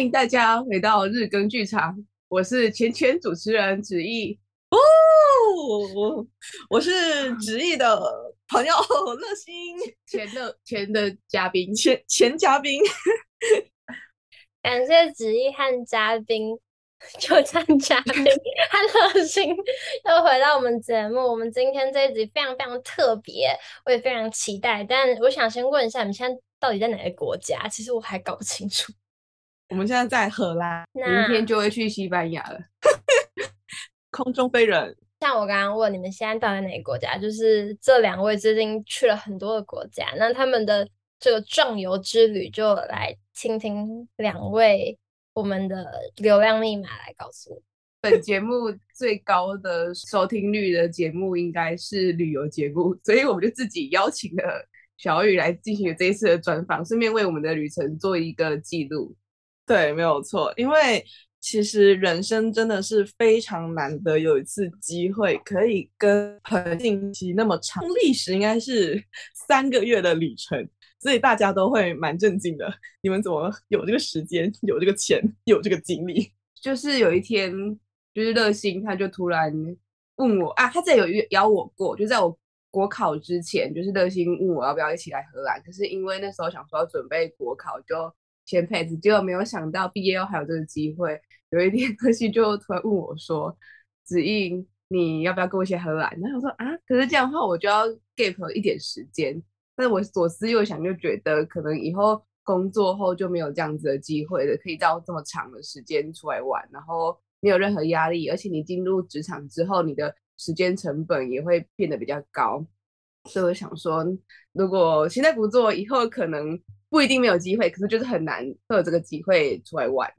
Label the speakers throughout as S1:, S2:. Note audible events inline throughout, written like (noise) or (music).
S1: 欢迎大家回到日更剧场，我是前前主持人子毅
S2: 哦，我是 (laughs) 子毅的朋友乐心，
S1: 前的前的嘉宾，
S2: 前前嘉宾，(laughs)
S3: 感谢子毅和嘉宾，就这样嘉宾和乐心又回到我们节目，我们今天这一集非常非常特别，我也非常期待。但我想先问一下，你们现在到底在哪个国家？其实我还搞不清楚。
S2: 我们现在在荷兰，
S1: 明天就会去西班牙了。(laughs)
S2: 空中飞人，
S3: 像我刚刚问你们现在到底哪个国家？就是这两位最近去了很多的国家，那他们的这个壮游之旅，就来倾听两位我们的流量密码来告诉我。
S1: 本节目最高的收听率的节目应该是旅游节目，所以我们就自己邀请了小雨来进行这一次的专访，顺便为我们的旅程做一个记录。
S2: 对，没有错，因为其实人生真的是非常难得有一次机会可以跟朋友进行那么长，历时应该是 (laughs) 三个月的旅程，所以大家都会蛮震惊的。你们怎么有这个时间、有这个钱、有这个精力？(laughs)
S1: 就是有一天，就是乐心他就突然问我啊，他这里有约邀我过，就在我国考之前，就是乐心问我要不要一起来荷兰，可是因为那时候想说要准备国考，就。前辈子，结果没有想到毕业后还有这个机会。有一天，乐馨就突然问我说：“子毅，你要不要跟我一起荷兰？”然后我说：“啊，可是这样的话，我就要 gap 一点时间。”但是我左思右想，就觉得可能以后工作后就没有这样子的机会了，可以到这么长的时间出来玩，然后没有任何压力，而且你进入职场之后，你的时间成本也会变得比较高。所以我想说，如果现在不做，以后可能。不一定没有机会，可是就是很难会有这个机会出来玩。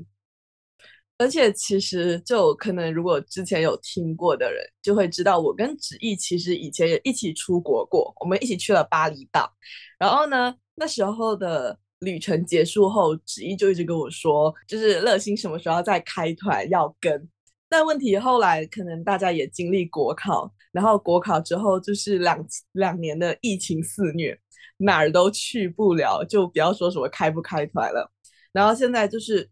S2: 而且其实就可能如果之前有听过的人就会知道，我跟子毅其实以前也一起出国过，我们一起去了巴厘岛。然后呢，那时候的旅程结束后，子毅就一直跟我说，就是乐心什么时候再开团要跟。但问题后来可能大家也经历国考，然后国考之后就是两两年的疫情肆虐。哪儿都去不了，就不要说什么开不开团了。然后现在就是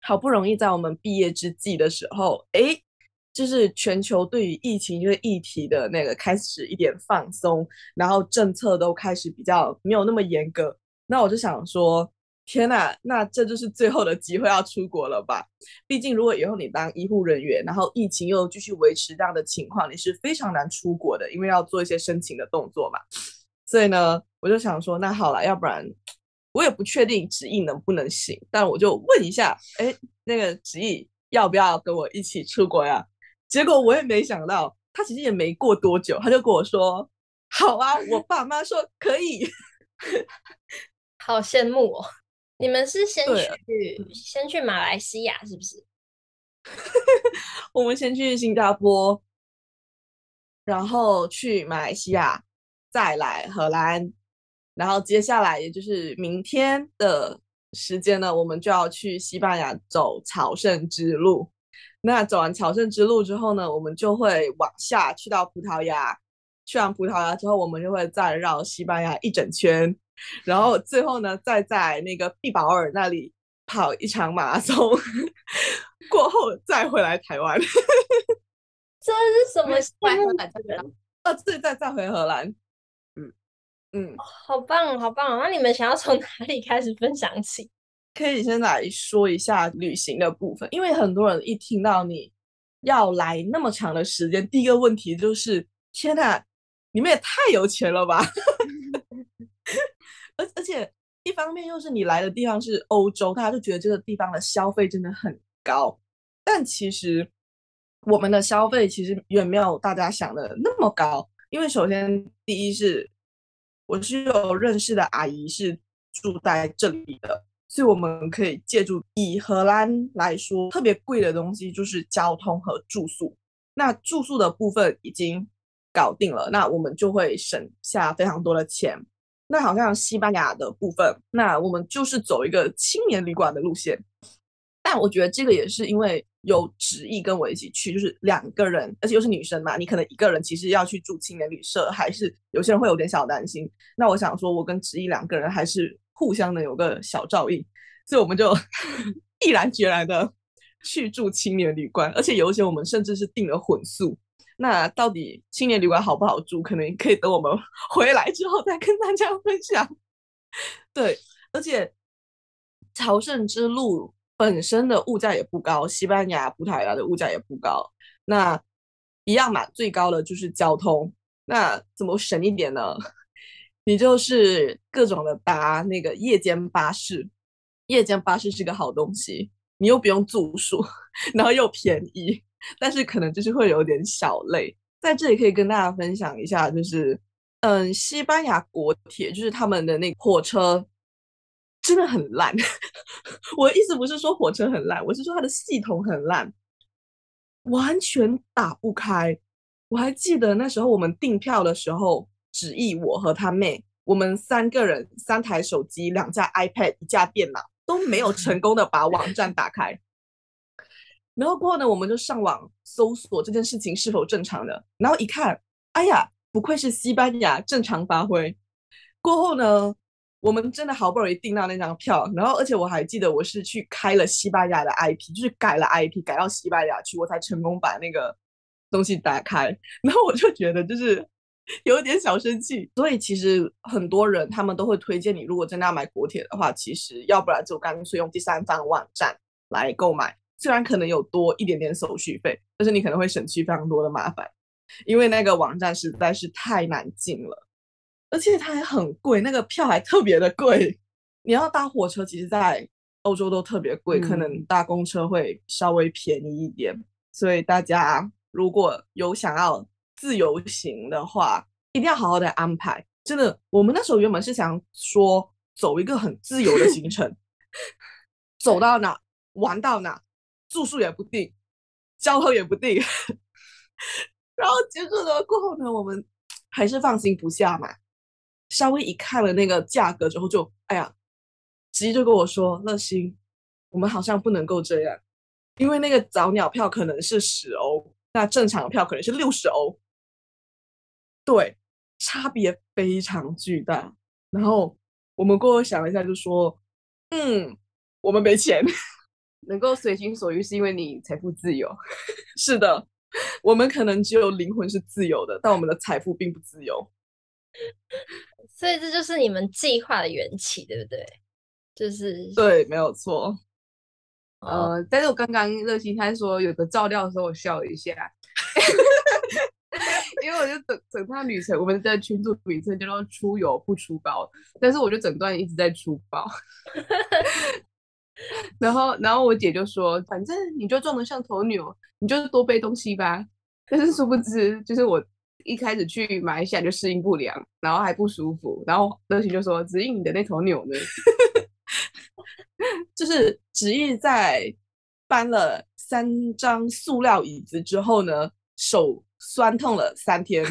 S2: 好不容易在我们毕业之际的时候，哎，就是全球对于疫情这个议题的那个开始一点放松，然后政策都开始比较没有那么严格。那我就想说，天哪，那这就是最后的机会要出国了吧？毕竟如果以后你当医护人员，然后疫情又继续维持这样的情况，你是非常难出国的，因为要做一些申请的动作嘛。所以呢，我就想说，那好了，要不然我也不确定子毅能不能行，但我就问一下，哎，那个子毅要不要跟我一起出国呀？结果我也没想到，他其实也没过多久，他就跟我说，好啊，我爸妈说可以，(laughs)
S3: 好羡慕哦。你们是先去先去马来西亚是不是？(laughs)
S2: 我们先去新加坡，然后去马来西亚。再来荷兰，然后接下来也就是明天的时间呢，我们就要去西班牙走朝圣之路。那走完朝圣之路之后呢，我们就会往下去到葡萄牙。去完葡萄牙之后，我们就会再绕西班牙一整圈，然后最后呢，再在那个毕保尔那里跑一场马拉松，(laughs) 过后再回来台湾。(laughs)
S3: 这是什么？
S1: 再回来这边？
S2: 啊，对，再再回荷兰。嗯，
S3: 好棒，好棒！那你们想要从哪里开始分享起？
S2: 可以先来说一下旅行的部分，因为很多人一听到你要来那么长的时间，第一个问题就是：天呐，你们也太有钱了吧！(laughs) 而而且一方面又是你来的地方是欧洲，大家就觉得这个地方的消费真的很高，但其实我们的消费其实远没有大家想的那么高，因为首先第一是。我是有认识的阿姨是住在这里的，所以我们可以借助以荷兰来说，特别贵的东西就是交通和住宿。那住宿的部分已经搞定了，那我们就会省下非常多的钱。那好像西班牙的部分，那我们就是走一个青年旅馆的路线。但我觉得这个也是因为。有子毅跟我一起去，就是两个人，而且又是女生嘛，你可能一个人其实要去住青年旅社，还是有些人会有点小担心。那我想说，我跟子毅两个人还是互相的有个小照应，所以我们就 (laughs) 毅然决然的去住青年旅馆，而且有一些我们甚至是订了混宿。那到底青年旅馆好不好住？可能可以等我们 (laughs) 回来之后再跟大家分享。(laughs) 对，而且朝圣之路本身的物价也不高，西班牙、葡萄牙的物价也不高。那一样嘛，最高的就是交通。那怎么省一点呢？(laughs) 你就是各种的搭那个夜间巴士，夜间巴士是个好东西，你又不用住宿，(laughs) 然后又便宜。但是可能就是会有点小累，在这里可以跟大家分享一下，就是嗯，西班牙国铁就是他们的那个火车真的很烂。(laughs) 我的意思不是说火车很烂，我是说它的系统很烂，完全打不开。我还记得那时候我们订票的时候，只意我和他妹，我们三个人，三台手机，两架 iPad，一架电脑都没有成功的把网站打开。然后过后呢，我们就上网搜索这件事情是否正常的。然后一看，哎呀，不愧是西班牙，正常发挥。过后呢，我们真的好不容易订到那张票，然后而且我还记得我是去开了西班牙的 IP，就是改了 IP，改到西班牙去，我才成功把那个东西打开。然后我就觉得就是 (laughs) 有点小生气。所以其实很多人他们都会推荐你，如果真的要买国铁的话，其实要不然就干脆用第三方网站来购买。虽然可能有多一点点手续费，但是你可能会省去非常多的麻烦，因为那个网站实在是太难进了，而且它还很贵，那个票还特别的贵。你要搭火车，其实在欧洲都特别贵，可能搭公车会稍微便宜一点。嗯。所以大家如果有想要自由行的话，一定要好好的安排。真的，我们那时候原本是想说走一个很自由的行程，走到哪玩到哪。住宿也不定，交通也不定，(laughs) 然后结束了过后呢，我们还是放心不下嘛。稍微一看了那个价格之后就，就哎呀，直接就跟我说：“乐心，我们好像不能够这样，因为那个早鸟票可能是十欧，那正常的票可能是六十欧，对，差别非常巨大。”然后我们过后想了一下，就说：“嗯，我们没钱。(laughs) ”
S1: 能够随心所欲，是因为你财富自由。(laughs)
S2: 是的，我们可能只有灵魂是自由的，但我们的财富并不自由。
S3: 所以这就是你们计划的缘起，对不对？就是
S2: 对，没有错。
S1: 呃，但是我刚刚热心他说有个照料的时候，我笑了一下，(laughs) 因为我就整整趟旅程，我们的群组名称叫做“出游不出包”，但是我就整段一直在出包。(laughs) 然后，然后我姐就说：“反正你就撞得像头牛，你就是多背东西吧。”但是殊不知，就是我一开始去马来西亚就适应不良，然后还不舒服。然后乐馨就说：“子毅，你的那头牛呢？” (laughs)
S2: 就是子毅在搬了三张塑料椅子之后呢，手酸痛了三天。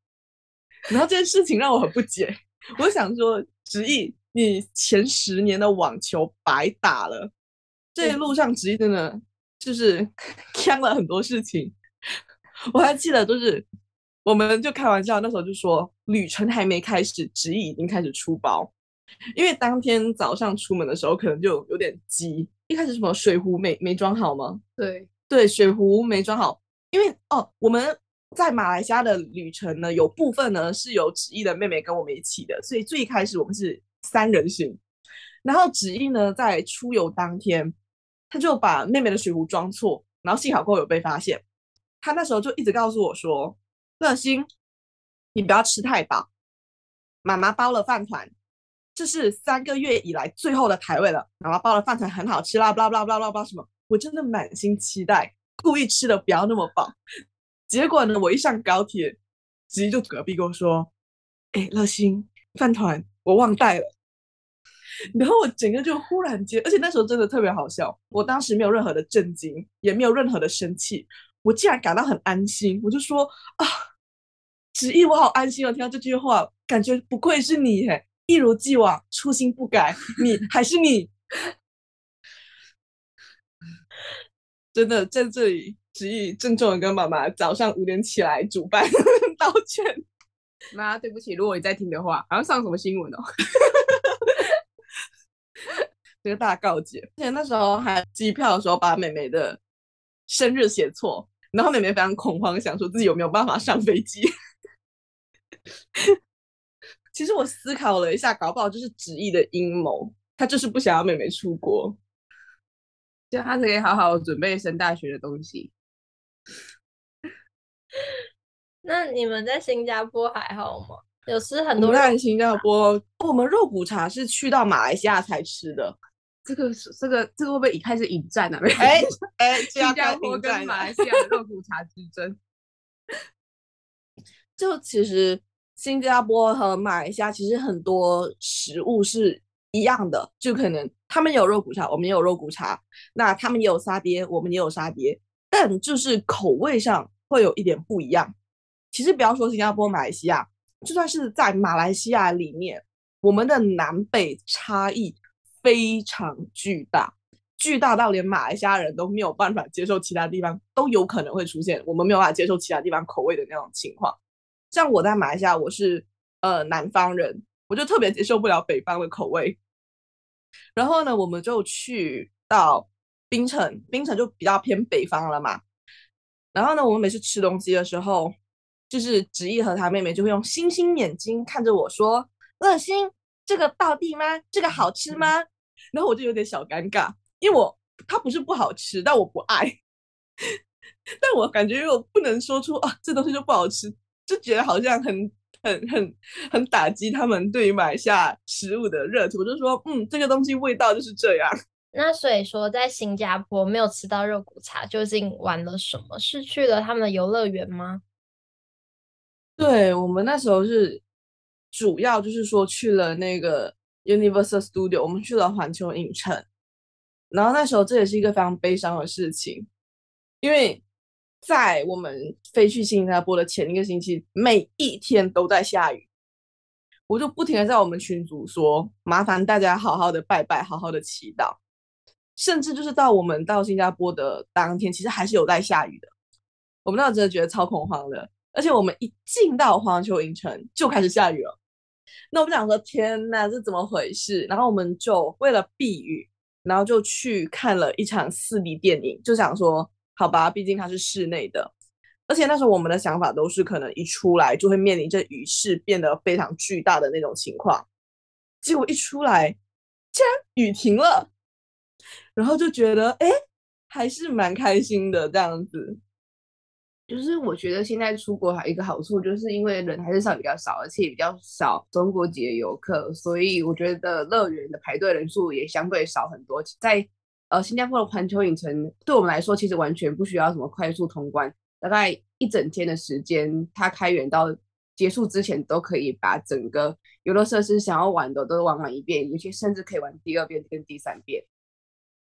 S2: (laughs) 然后这件事情让我很不解，我想说，子毅。你前十年的网球白打了，这一路上直接真的就是 (laughs) 干了很多事情。我还记得，就是我们就开玩笑，那时候就说旅程还没开始，直毅已经开始出包，因为当天早上出门的时候可能就有点急，一开始什么水壶没没装好吗？
S1: 对
S2: 对，水壶没装好，因为哦我们在马来西亚的旅程呢，有部分呢是有直毅的妹妹跟我们一起的，所以最开始我们是。三人行，然后子毅呢，在出游当天，他就把妹妹的水壶装错，然后幸好过后有被发现。他那时候就一直告诉我说：“乐心，你不要吃太饱，妈妈包了饭团，这是三个月以来最后的台位了。妈妈包的饭团很好吃啦，巴拉巴拉巴拉巴拉什么？我真的满心期待，故意吃的不要那么饱。结果呢，我一上高铁，直接就隔壁跟我说：‘哎，乐心，饭团。’我忘带了，然后我整个就忽然间，而且那时候真的特别好笑。我当时没有任何的震惊，也没有任何的生气，我竟然感到很安心。我就说啊，子毅，我好安心哦！听到这句话，感觉不愧是你，嘿，一如既往，初心不改，你还是你。(laughs) 真的在这里，子毅郑重的跟妈妈早上五点起来煮饭 (laughs) 道歉。
S1: 妈，对不起，如果你在听的话，好像上什么新闻哦。(laughs)
S2: 这个大告解。而且那时候还机票的时候把妹妹的生日写错，然后妹妹非常恐慌，想说自己有没有办法上飞机。(laughs) 其实我思考了一下，搞不好就是执意的阴谋，他就是不想要妹妹出国，
S1: 就他可以好好准备升大学的东西。(laughs)
S3: 那你们在新加坡还好吗？有吃很多？
S2: 我在新加坡，我们肉骨茶是去到马来西亚才吃的。
S1: 这个是这个这个会不会一开始引战啊？(laughs)
S2: 哎哎，
S1: 新加坡跟马来西亚的肉骨茶之争。
S2: 就其实新加坡和马来西亚其实很多食物是一样的，就可能他们有肉骨茶，我们也有肉骨茶。那他们也有沙爹，我们也有沙爹，但就是口味上会有一点不一样。其实不要说新加坡、马来西亚，就算是在马来西亚里面，我们的南北差异非常巨大，巨大到连马来西亚人都没有办法接受，其他地方都有可能会出现我们没有办法接受其他地方口味的那种情况。像我在马来西亚，我是呃南方人，我就特别接受不了北方的口味。然后呢，我们就去到槟城，槟城就比较偏北方了嘛。然后呢，我们每次吃东西的时候，就是执意和他妹妹就会用星星眼睛看着我说：“乐馨，这个到地吗？这个好吃吗？” (laughs) 然后我就有点小尴尬，因为我它不是不好吃，但我不爱。(laughs) 但我感觉又不能说出啊，这东西就不好吃，就觉得好像很很很很打击他们对于买下食物的热情。我就说，嗯，这个东西味道就是这样。(laughs)
S3: 那所以说，在新加坡没有吃到肉骨茶，究竟玩了什么？是去了他们的游乐园吗？
S2: 对，我们那时候是主要就是说去了那个 Universal Studio，我们去了环球影城。然后那时候这也是一个非常悲伤的事情，因为在我们飞去新加坡的前一个星期，每一天都在下雨。我就不停的在我们群组说，麻烦大家好好的拜拜，好好的祈祷。甚至就是到我们到新加坡的当天，其实还是有在下雨的。我们那时候真的觉得超恐慌的。而且我们一进到环球影城就开始下雨了，那我们想说天呐，这怎么回事？然后我们就为了避雨，然后就去看了一场 4D 电影，就想说好吧，毕竟它是室内的。而且那时候我们的想法都是可能一出来就会面临着雨势变得非常巨大的那种情况，结果一出来竟然雨停了，然后就觉得哎，还是蛮开心的这样子。
S1: 就是我觉得现在出国还有一个好处，就是因为人还是稍微比较少，而且也比较少中国籍的游客，所以我觉得乐园的排队人数也相对少很多。在呃新加坡的环球影城，对我们来说其实完全不需要什么快速通关，大概一整天的时间，它开园到结束之前都可以把整个游乐设施想要玩的都玩完一遍，有些甚至可以玩第二遍跟第三遍。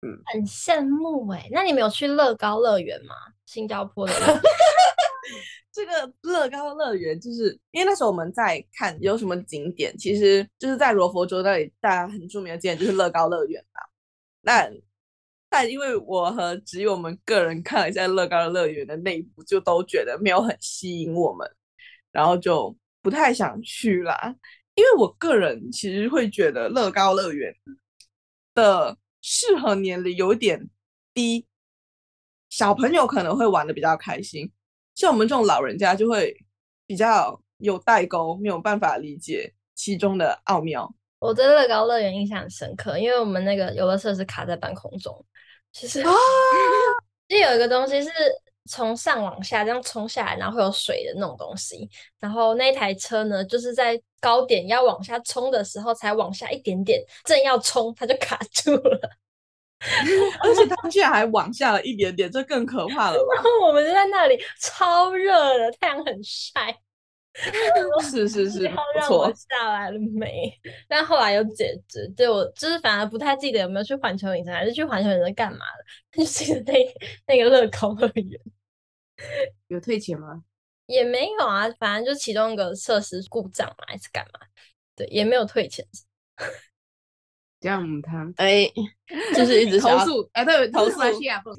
S1: 嗯，
S3: 很羡慕哎、欸，那你们有去乐高乐园吗？新加坡的 (laughs)
S2: 这个乐高乐园，就是因为那时候我们在看有什么景点，其实就是在罗佛州那里，大家很著名的景点就是乐高乐园嘛。那但因为我和只有我们个人看了一下乐高乐园的内部，就都觉得没有很吸引我们，然后就不太想去啦。因为我个人其实会觉得乐高乐园的。适合年龄有点低，小朋友可能会玩的比较开心，像我们这种老人家就会比较有代沟，没有办法理解其中的奥妙。
S3: 我对乐高乐园印象很深刻，因为我们那个游乐设施卡在半空中，其实啊，(laughs) 就有一个东西是从上往下这样冲下来，然后会有水的那种东西，然后那台车呢，就是在。高点要往下冲的时候，才往下一点点，正要冲，它就卡住了。(laughs)
S2: 而且它居然还往下了一点点，这更可怕了吧？(laughs)
S3: 然后我们就在那里，超热的，太阳很晒。(laughs)
S2: 是是是，
S3: 然后让我下来了没？(laughs) 但后来有解决。对，我就是反而不太记得有没有去环球影城，还是去环球影城干嘛了？就记得那那个乐高乐园
S1: 有退钱吗？
S3: 也没有啊，反正就其中一个设施故障嘛，还是干嘛？对，也没有退钱。
S1: 这样他
S2: 哎，就是一直
S1: 投诉哎，对，投诉。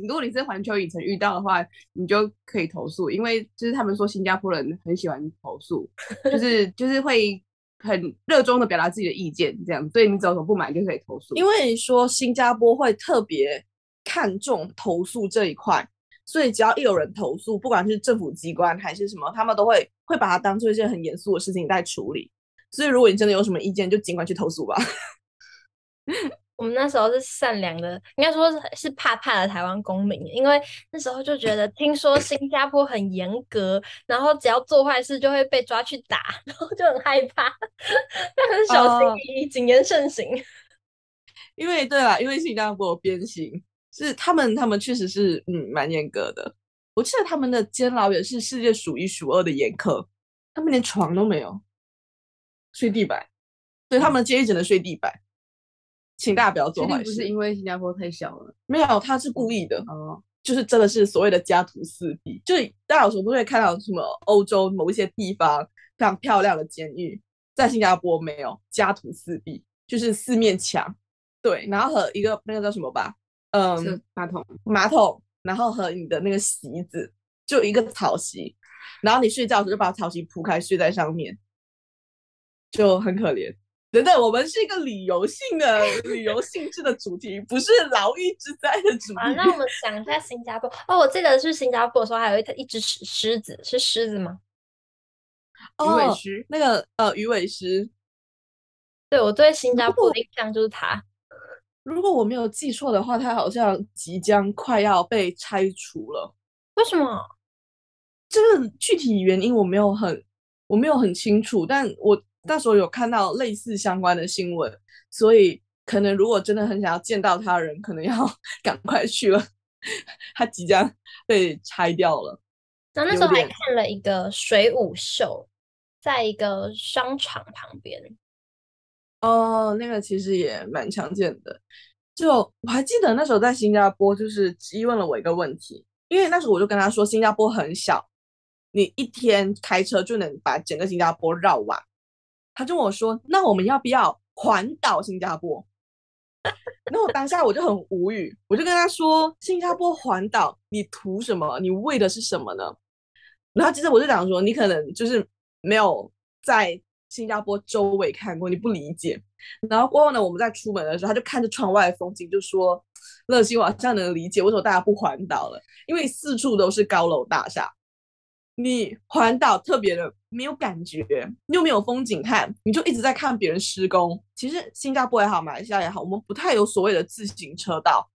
S1: 如果你在环球影城遇到的话，你就可以投诉，因为就是他们说新加坡人很喜欢投诉，(laughs) 就是就是会很热衷的表达自己的意见，这样，所以你只要有什么不满就可以投诉。
S2: 因为说新加坡会特别看重投诉这一块，所以只要一有人投诉，不管是政府机关还是什么，他们都会会把它当做一件很严肃的事情在处理。所以如果你真的有什么意见，就尽管去投诉吧。(laughs)
S3: 我们那时候是善良的，应该说是是怕怕的台湾公民，因为那时候就觉得听说新加坡很严格，然后只要做坏事就会被抓去打，(laughs) 然后就很害怕，但很小心翼翼，谨、uh, 言慎行。
S2: 因为对啦，因为新加坡鞭刑是他们，他们确实是嗯蛮严格的。我记得他们的监牢也是世界数一数二的严苛，他们连床都没有，睡地板，对，他们的监狱只能睡地板。请大家不要做坏事。
S1: 不是因为新加坡太小了，
S2: 没有，他是故意的。哦，就是真的是所谓的家徒四壁。就是大家有时候都会看到什么欧洲某一些地方非常漂亮的监狱，在新加坡没有家徒四壁，就是四面墙，对，然后和一个那个叫什么吧，嗯，
S1: 马桶，
S2: 马桶，然后和你的那个席子，就一个草席，然后你睡觉的时候就把草席铺开睡在上面，就很可怜。等等，我们是一个旅游性的、(laughs) 旅游性质的主题，不是牢狱之灾的主题。
S3: 啊，那我们讲一下新加坡。(laughs) 哦，我记得是新加坡的时候，还有一一只狮子，是狮子吗？
S2: 鱼尾狮，那个呃，鱼尾狮。
S3: 对，我对新加坡的印象就是它。
S2: 如果我没有记错的话，它好像即将快要被拆除了。
S3: 为什么？
S2: 这个具体原因我没有很，我没有很清楚，但我。那时候有看到类似相关的新闻，所以可能如果真的很想要见到他人，可能要 (laughs) 赶快去了。他即将被拆掉了。
S3: 那那时候还看了一个水舞秀，在一个商场旁边。
S2: 哦，那个其实也蛮常见的。就我还记得那时候在新加坡，就是质疑问了我一个问题，因为那时候我就跟他说，新加坡很小，你一天开车就能把整个新加坡绕完。他就问我说：“那我们要不要环岛新加坡？” (laughs) 然后当下我就很无语，我就跟他说：“新加坡环岛，你图什么？你为的是什么呢？”然后其实我就讲说：“你可能就是没有在新加坡周围看过，你不理解。”然后过后呢，我们在出门的时候，他就看着窗外的风景，就说：“乐心，我好像能理解为什么大家不环岛了，因为四处都是高楼大厦。”你环岛特别的没有感觉，又没有风景看，你就一直在看别人施工。其实新加坡也好，马来西亚也好，我们不太有所谓的自行车道，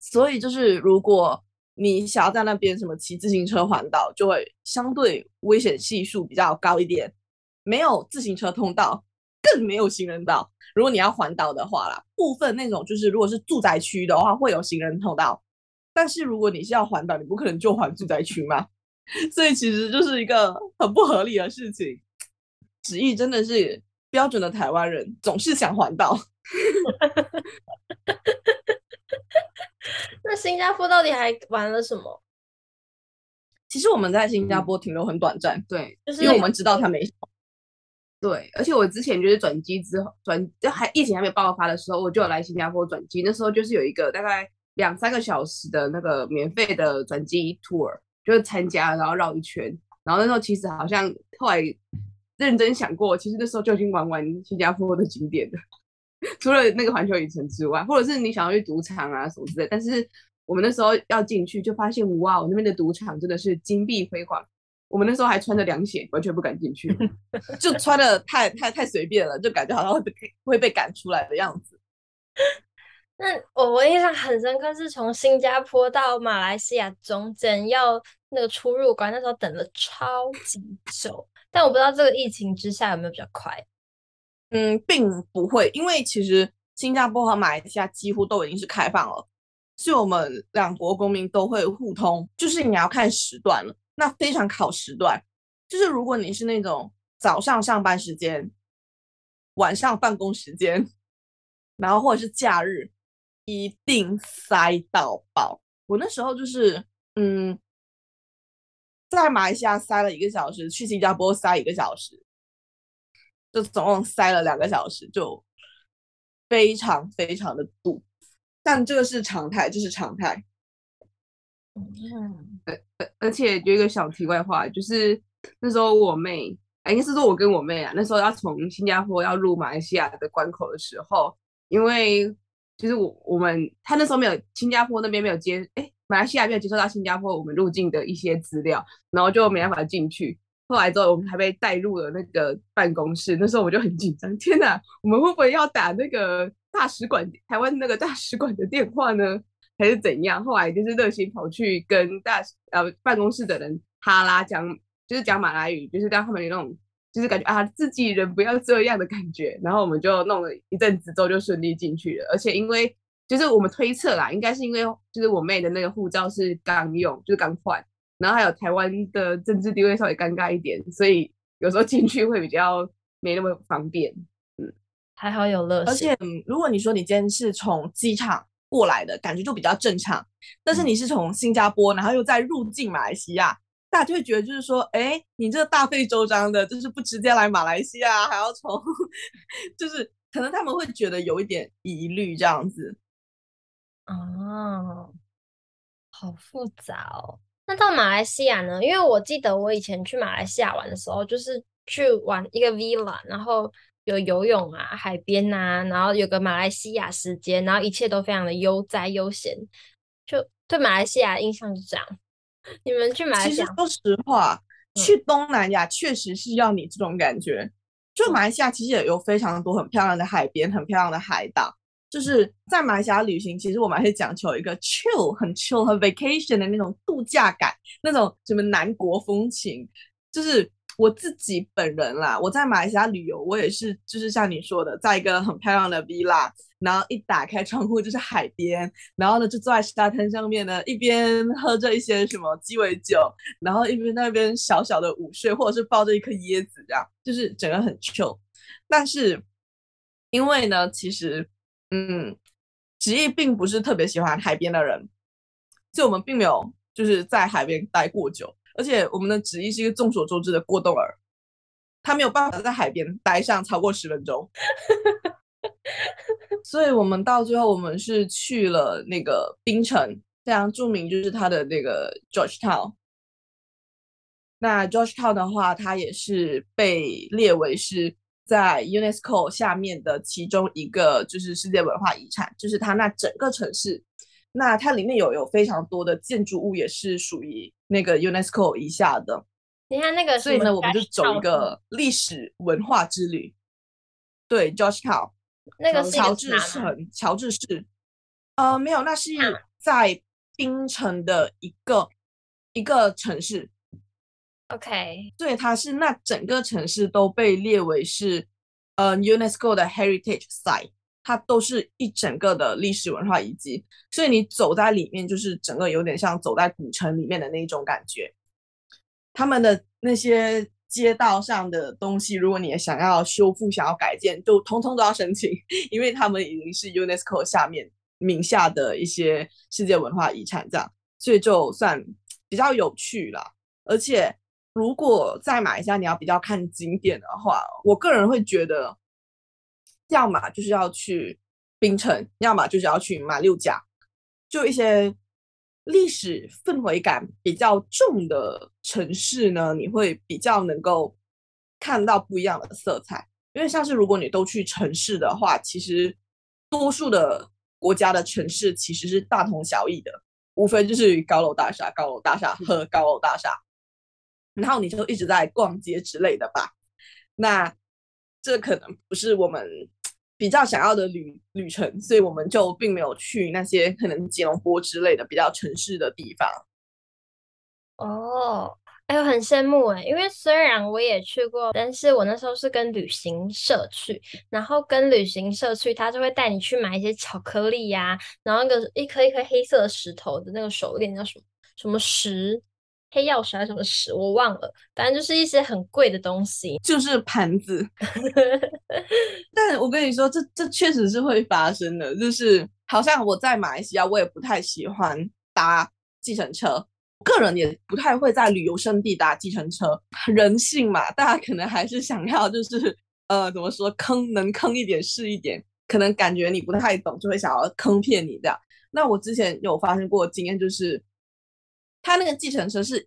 S2: 所以就是如果你想要在那边什么骑自行车环岛，就会相对危险系数比较高一点。没有自行车通道，更没有行人道。如果你要环岛的话啦，部分那种就是如果是住宅区的话，会有行人通道。但是如果你是要环岛，你不可能就环住宅区嘛。所以其实就是一个很不合理的事情。子毅真的是标准的台湾人，总是想环岛。(laughs)
S3: 那新加坡到底还玩了什么？
S2: 其实我们在新加坡停留很短暂，
S1: 对，
S2: 就是因为我们知道他没什么。
S1: 对，而且我之前就是转机之后转，就还疫情还没爆发的时候，我就有来新加坡转机。那时候就是有一个大概两三个小时的那个免费的转机 tour。就是参加，然后绕一圈，然后那时候其实好像后来认真想过，其实那时候就已经玩完新加坡的景点了，(laughs) 除了那个环球影城之外，或者是你想要去赌场啊什么之类。但是我们那时候要进去，就发现哇，我那边的赌场真的是金碧辉煌。我们那时候还穿着凉鞋，完全不敢进去，(laughs)
S2: 就穿的太太太随便了，就感觉好像会被会被赶出来的样子。
S3: 那我我印象很深刻，是从新加坡到马来西亚中间要那个出入关，那时候等了超级久。但我不知道这个疫情之下有没有比较快。
S2: 嗯，并不会，因为其实新加坡和马来西亚几乎都已经是开放了，所以我们两国公民都会互通。就是你要看时段了，那非常考时段。就是如果你是那种早上上班时间、晚上办公时间，然后或者是假日。一定塞到爆！我那时候就是，嗯，在马来西亚塞了一个小时，去新加坡塞一个小时，就总共塞了两个小时，就非常非常的堵。但这个是常态，这是常态。
S1: 嗯，而且有一个小题外话，就是那时候我妹哎，应该是说我跟我妹啊，那时候要从新加坡要入马来西亚的关口的时候，因为就是我我们他那时候没有新加坡那边没有接，哎，马来西亚没有接收到新加坡我们入境的一些资料，然后就没办法进去。后来之后我们还被带入了那个办公室，那时候我就很紧张，天哪，我们会不会要打那个大使馆台湾那个大使馆的电话呢？还是怎样？后来就是热心跑去跟大呃办公室的人哈拉讲，就是讲马来语，就是让他们有那种就是感觉啊自己人不要这样的感觉。然后我们就弄了一阵子之后就顺利进去了。而且因为就是我们推测啦，应该是因为就是我妹的那个护照是刚用，就是刚换，然后还有台湾的政治地位稍微尴尬一点，所以有时候进去会比较没那么方便。嗯，
S3: 还好有乐。
S2: 而且如果你说你今天是从机场。过来的感觉就比较正常，但是你是从新加坡，然后又再入境马来西亚，大家就会觉得就是说，哎，你这大费周章的，就是不直接来马来西亚，还要从，(laughs) 就是可能他们会觉得有一点疑虑这样子。
S3: 哦，好复杂哦。那到马来西亚呢？因为我记得我以前去马来西亚玩的时候，就是去玩一个 villa，然后。有游泳啊，海边啊，然后有个马来西亚时间，然后一切都非常的悠哉悠闲，就对马来西亚印象是这样。你们去马来西亚，
S2: 其实说实话，嗯、去东南亚确实是要你这种感觉。就马来西亚其实也有非常多很漂亮的海边，很漂亮的海岛。就是在马来西亚旅行，其实我们还是讲求一个 chill，很 chill，很 vacation 的那种度假感，那种什么南国风情，就是。我自己本人啦，我在马来西亚旅游，我也是，就是像你说的，在一个很漂亮的 villa，然后一打开窗户就是海边，然后呢就坐在沙滩上面呢，一边喝着一些什么鸡尾酒，然后一边那边小小的午睡，或者是抱着一颗椰子，这样就是整个很 chill。但是因为呢，其实嗯，职业并不是特别喜欢海边的人，所以我们并没有就是在海边待过久。而且我们的旨意是一个众所周知的过动儿，他没有办法在海边待上超过十分钟，所以我们到最后我们是去了那个冰城，非常著名，就是它的那个 Georgetown。那 Georgetown 的话，它也是被列为是在 UNESCO 下面的其中一个，就是世界文化遗产，就是它那整个城市。那它里面有有非常多的建筑物，也是属于那个 UNESCO 以下的。
S3: 你看那个，
S2: 所以呢，我们就走一个历史文化之旅。对，Georgetown，
S3: 那个
S2: 乔治城，乔治市。呃，没有，那是在槟城的一个一个城市。
S3: OK，
S2: 对，它是那整个城市都被列为是呃 UNESCO 的 Heritage Site。它都是一整个的历史文化遗迹，所以你走在里面，就是整个有点像走在古城里面的那种感觉。他们的那些街道上的东西，如果你想要修复、想要改建，就通通都要申请，(laughs) 因为他们已经是 UNESCO 下面名下的一些世界文化遗产，这样，所以就算比较有趣了。而且，如果再买一下，你要比较看景点的话，我个人会觉得。要么就是要去槟城，要么就是要去马六甲，就一些历史氛围感比较重的城市呢，你会比较能够看到不一样的色彩。因为像是如果你都去城市的话，其实多数的国家的城市其实是大同小异的，无非就是高楼大厦、高楼大厦和高楼大厦，然后你就一直在逛街之类的吧。那这可能不是我们。比较想要的旅旅程，所以我们就并没有去那些可能吉隆坡之类的比较城市的地方。
S3: 哦，哎呦，很羡慕哎，因为虽然我也去过，但是我那时候是跟旅行社去，然后跟旅行社去，他就会带你去买一些巧克力呀、然后那个一颗一颗黑色的石头的那个手链叫什么什么石。黑曜石还是什么石，我忘了，反正就是一些很贵的东西，
S2: 就是盘子。(laughs) 但我跟你说，这这确实是会发生的，就是好像我在马来西亚，我也不太喜欢搭计程车，个人也不太会在旅游胜地搭计程车。人性嘛，大家可能还是想要就是呃，怎么说，坑能坑一点是一点，可能感觉你不太懂，就会想要坑骗你这样。那我之前有发生过经验，就是。他那个计程车是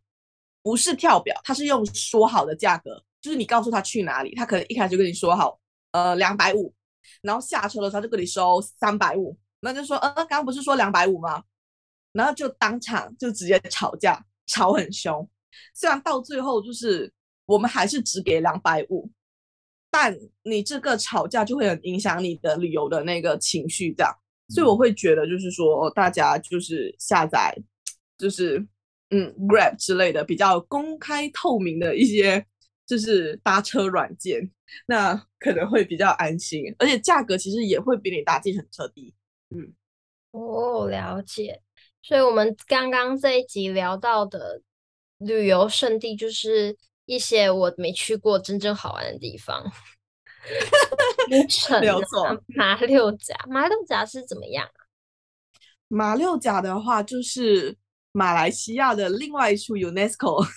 S2: 不是跳表？他是用说好的价格，就是你告诉他去哪里，他可能一开始就跟你说好，呃，两百五，然后下车的时候就跟你收三百五，那就说，呃，刚刚不是说两百五吗？然后就当场就直接吵架，吵很凶。虽然到最后就是我们还是只给两百五，但你这个吵架就会很影响你的旅游的那个情绪，这样。所以我会觉得就是说，大家就是下载，就是嗯，Grab 之类的比较公开透明的一些就是搭车软件，那可能会比较安心，而且价格其实也会比你搭计程车低。嗯，
S3: 哦，了解。所以我们刚刚这一集聊到的旅游胜地，就是一些我没去过真正好玩的地方。没有错，马六甲，马六甲是怎么样啊？
S2: 马六甲的话，就是马来西亚的另外一处 UNESCO。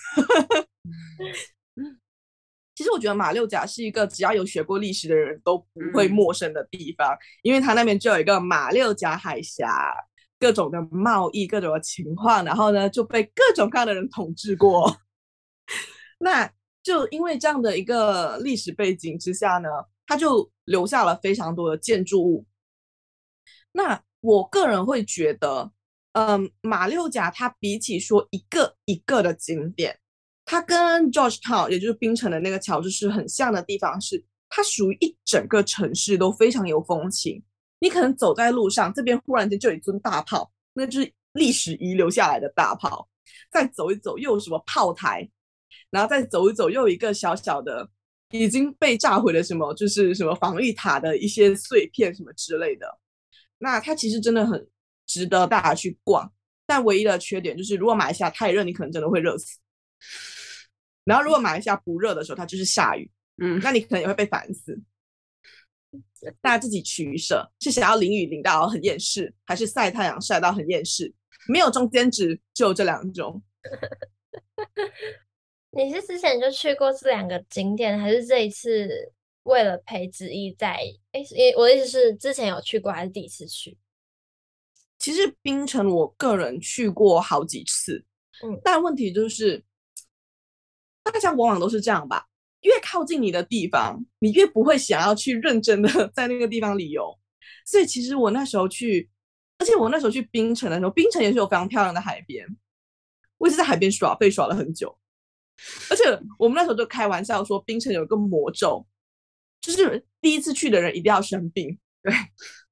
S2: 其实我觉得马六甲是一个只要有学过历史的人都不会陌生的地方，嗯、因为它那边就有一个马六甲海峡。各种的贸易，各种的情况，然后呢就被各种各样的人统治过。(laughs) 那就因为这样的一个历史背景之下呢，它就留下了非常多的建筑物。那我个人会觉得，嗯，马六甲它比起说一个一个的景点，它跟 Georgetown 也就是槟城的那个乔治市很像的地方是，它属于一整个城市都非常有风情。你可能走在路上，这边忽然间就有一尊大炮，那就是历史遗留下来的大炮。再走一走，又有什么炮台，然后再走一走，又有一个小小的已经被炸毁的什么，就是什么防御塔的一些碎片什么之类的。那它其实真的很值得大家去逛，但唯一的缺点就是，如果马来西亚太热，你可能真的会热死。然后如果马来西亚不热的时候，它就是下雨，嗯，那你可能也会被烦死。大家自己取舍，是想要淋雨淋到很厌世，还是晒太阳晒到很厌世？没有中间值，就这两种。(laughs)
S3: 你是之前就去过这两个景点，还是这一次为了陪子怡在？哎，我的意思是，之前有去过，还是第一次去？
S2: 其实槟城我个人去过好几次，嗯，但问题就是，大家往往都是这样吧。越靠近你的地方，你越不会想要去认真的 (laughs) 在那个地方旅游。所以其实我那时候去，而且我那时候去槟城的时候，槟城也是有非常漂亮的海边。我也是在海边耍被耍了很久，而且我们那时候就开玩笑说，槟城有一个魔咒，就是第一次去的人一定要生病。对，(laughs)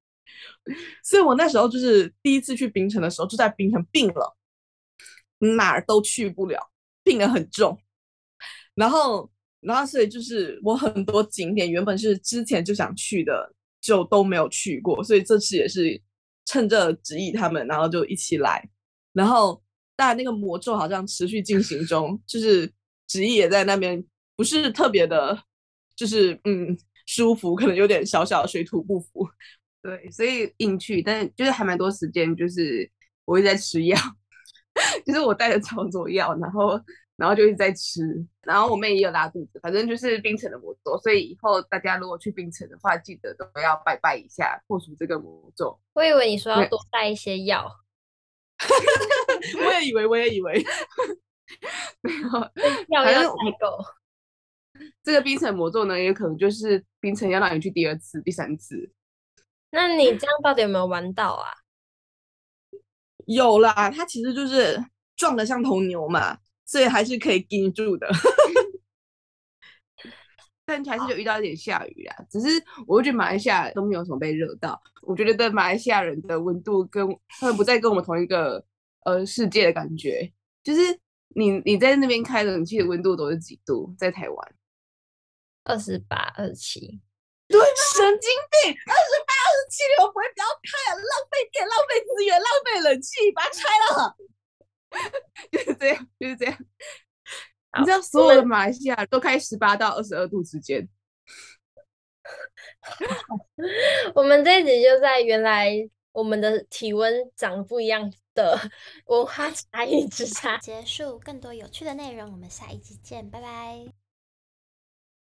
S2: 所以我那时候就是第一次去槟城的时候，就在槟城病了，哪儿都去不了，病得很重，然后。然后，所以就是我很多景点原本是之前就想去的，就都没有去过。所以这次也是趁着子毅他们，然后就一起来。然后，当然那个魔咒好像持续进行中，就是子毅也在那边，不是特别的，就是嗯舒服，可能有点小小的水土不服。
S1: 对，所以硬去，但就是还蛮多时间，就是我一直在吃药，(laughs) 就是我带着超多药，然后。然后就一直在吃，然后我妹也有拉肚子，反正就是冰城的魔咒。所以以后大家如果去冰城的话，记得都要拜拜一下，破除这个魔咒。
S3: 我以为你说要多带一些药，(laughs)
S2: 我也以为，我也以为，(laughs)
S3: 没有药要带够。
S1: 这个冰城魔咒呢，也可能就是冰城要让你去第二次、第三次。
S3: 那你这样到底有没有玩到啊？
S2: 有啦，它其实就是撞得像头牛嘛。所以还是可以盯住的，(laughs) 但还是有遇到一点下雨啦。只是我觉得马来西亚都没有什么被热到。我觉得对马来西亚人的温度跟他们不再跟我们同一个呃世界的感觉。就是你你在那边开冷气的温度都是几度？在台湾
S3: 二十八、二十七，
S2: 对吗？神经病！二十八、二十七，你们不会不要开啊？浪费电、浪费资源、浪费冷气，把它拆了。就是这样，就是这样。(laughs) 你知道，所有的马来西亚都开十八到二十二度之间。(laughs)
S3: 我们这一集就在原来我们的体温长不一样的文化差异之下结束。更多有趣的内容，我们下一集见，拜拜。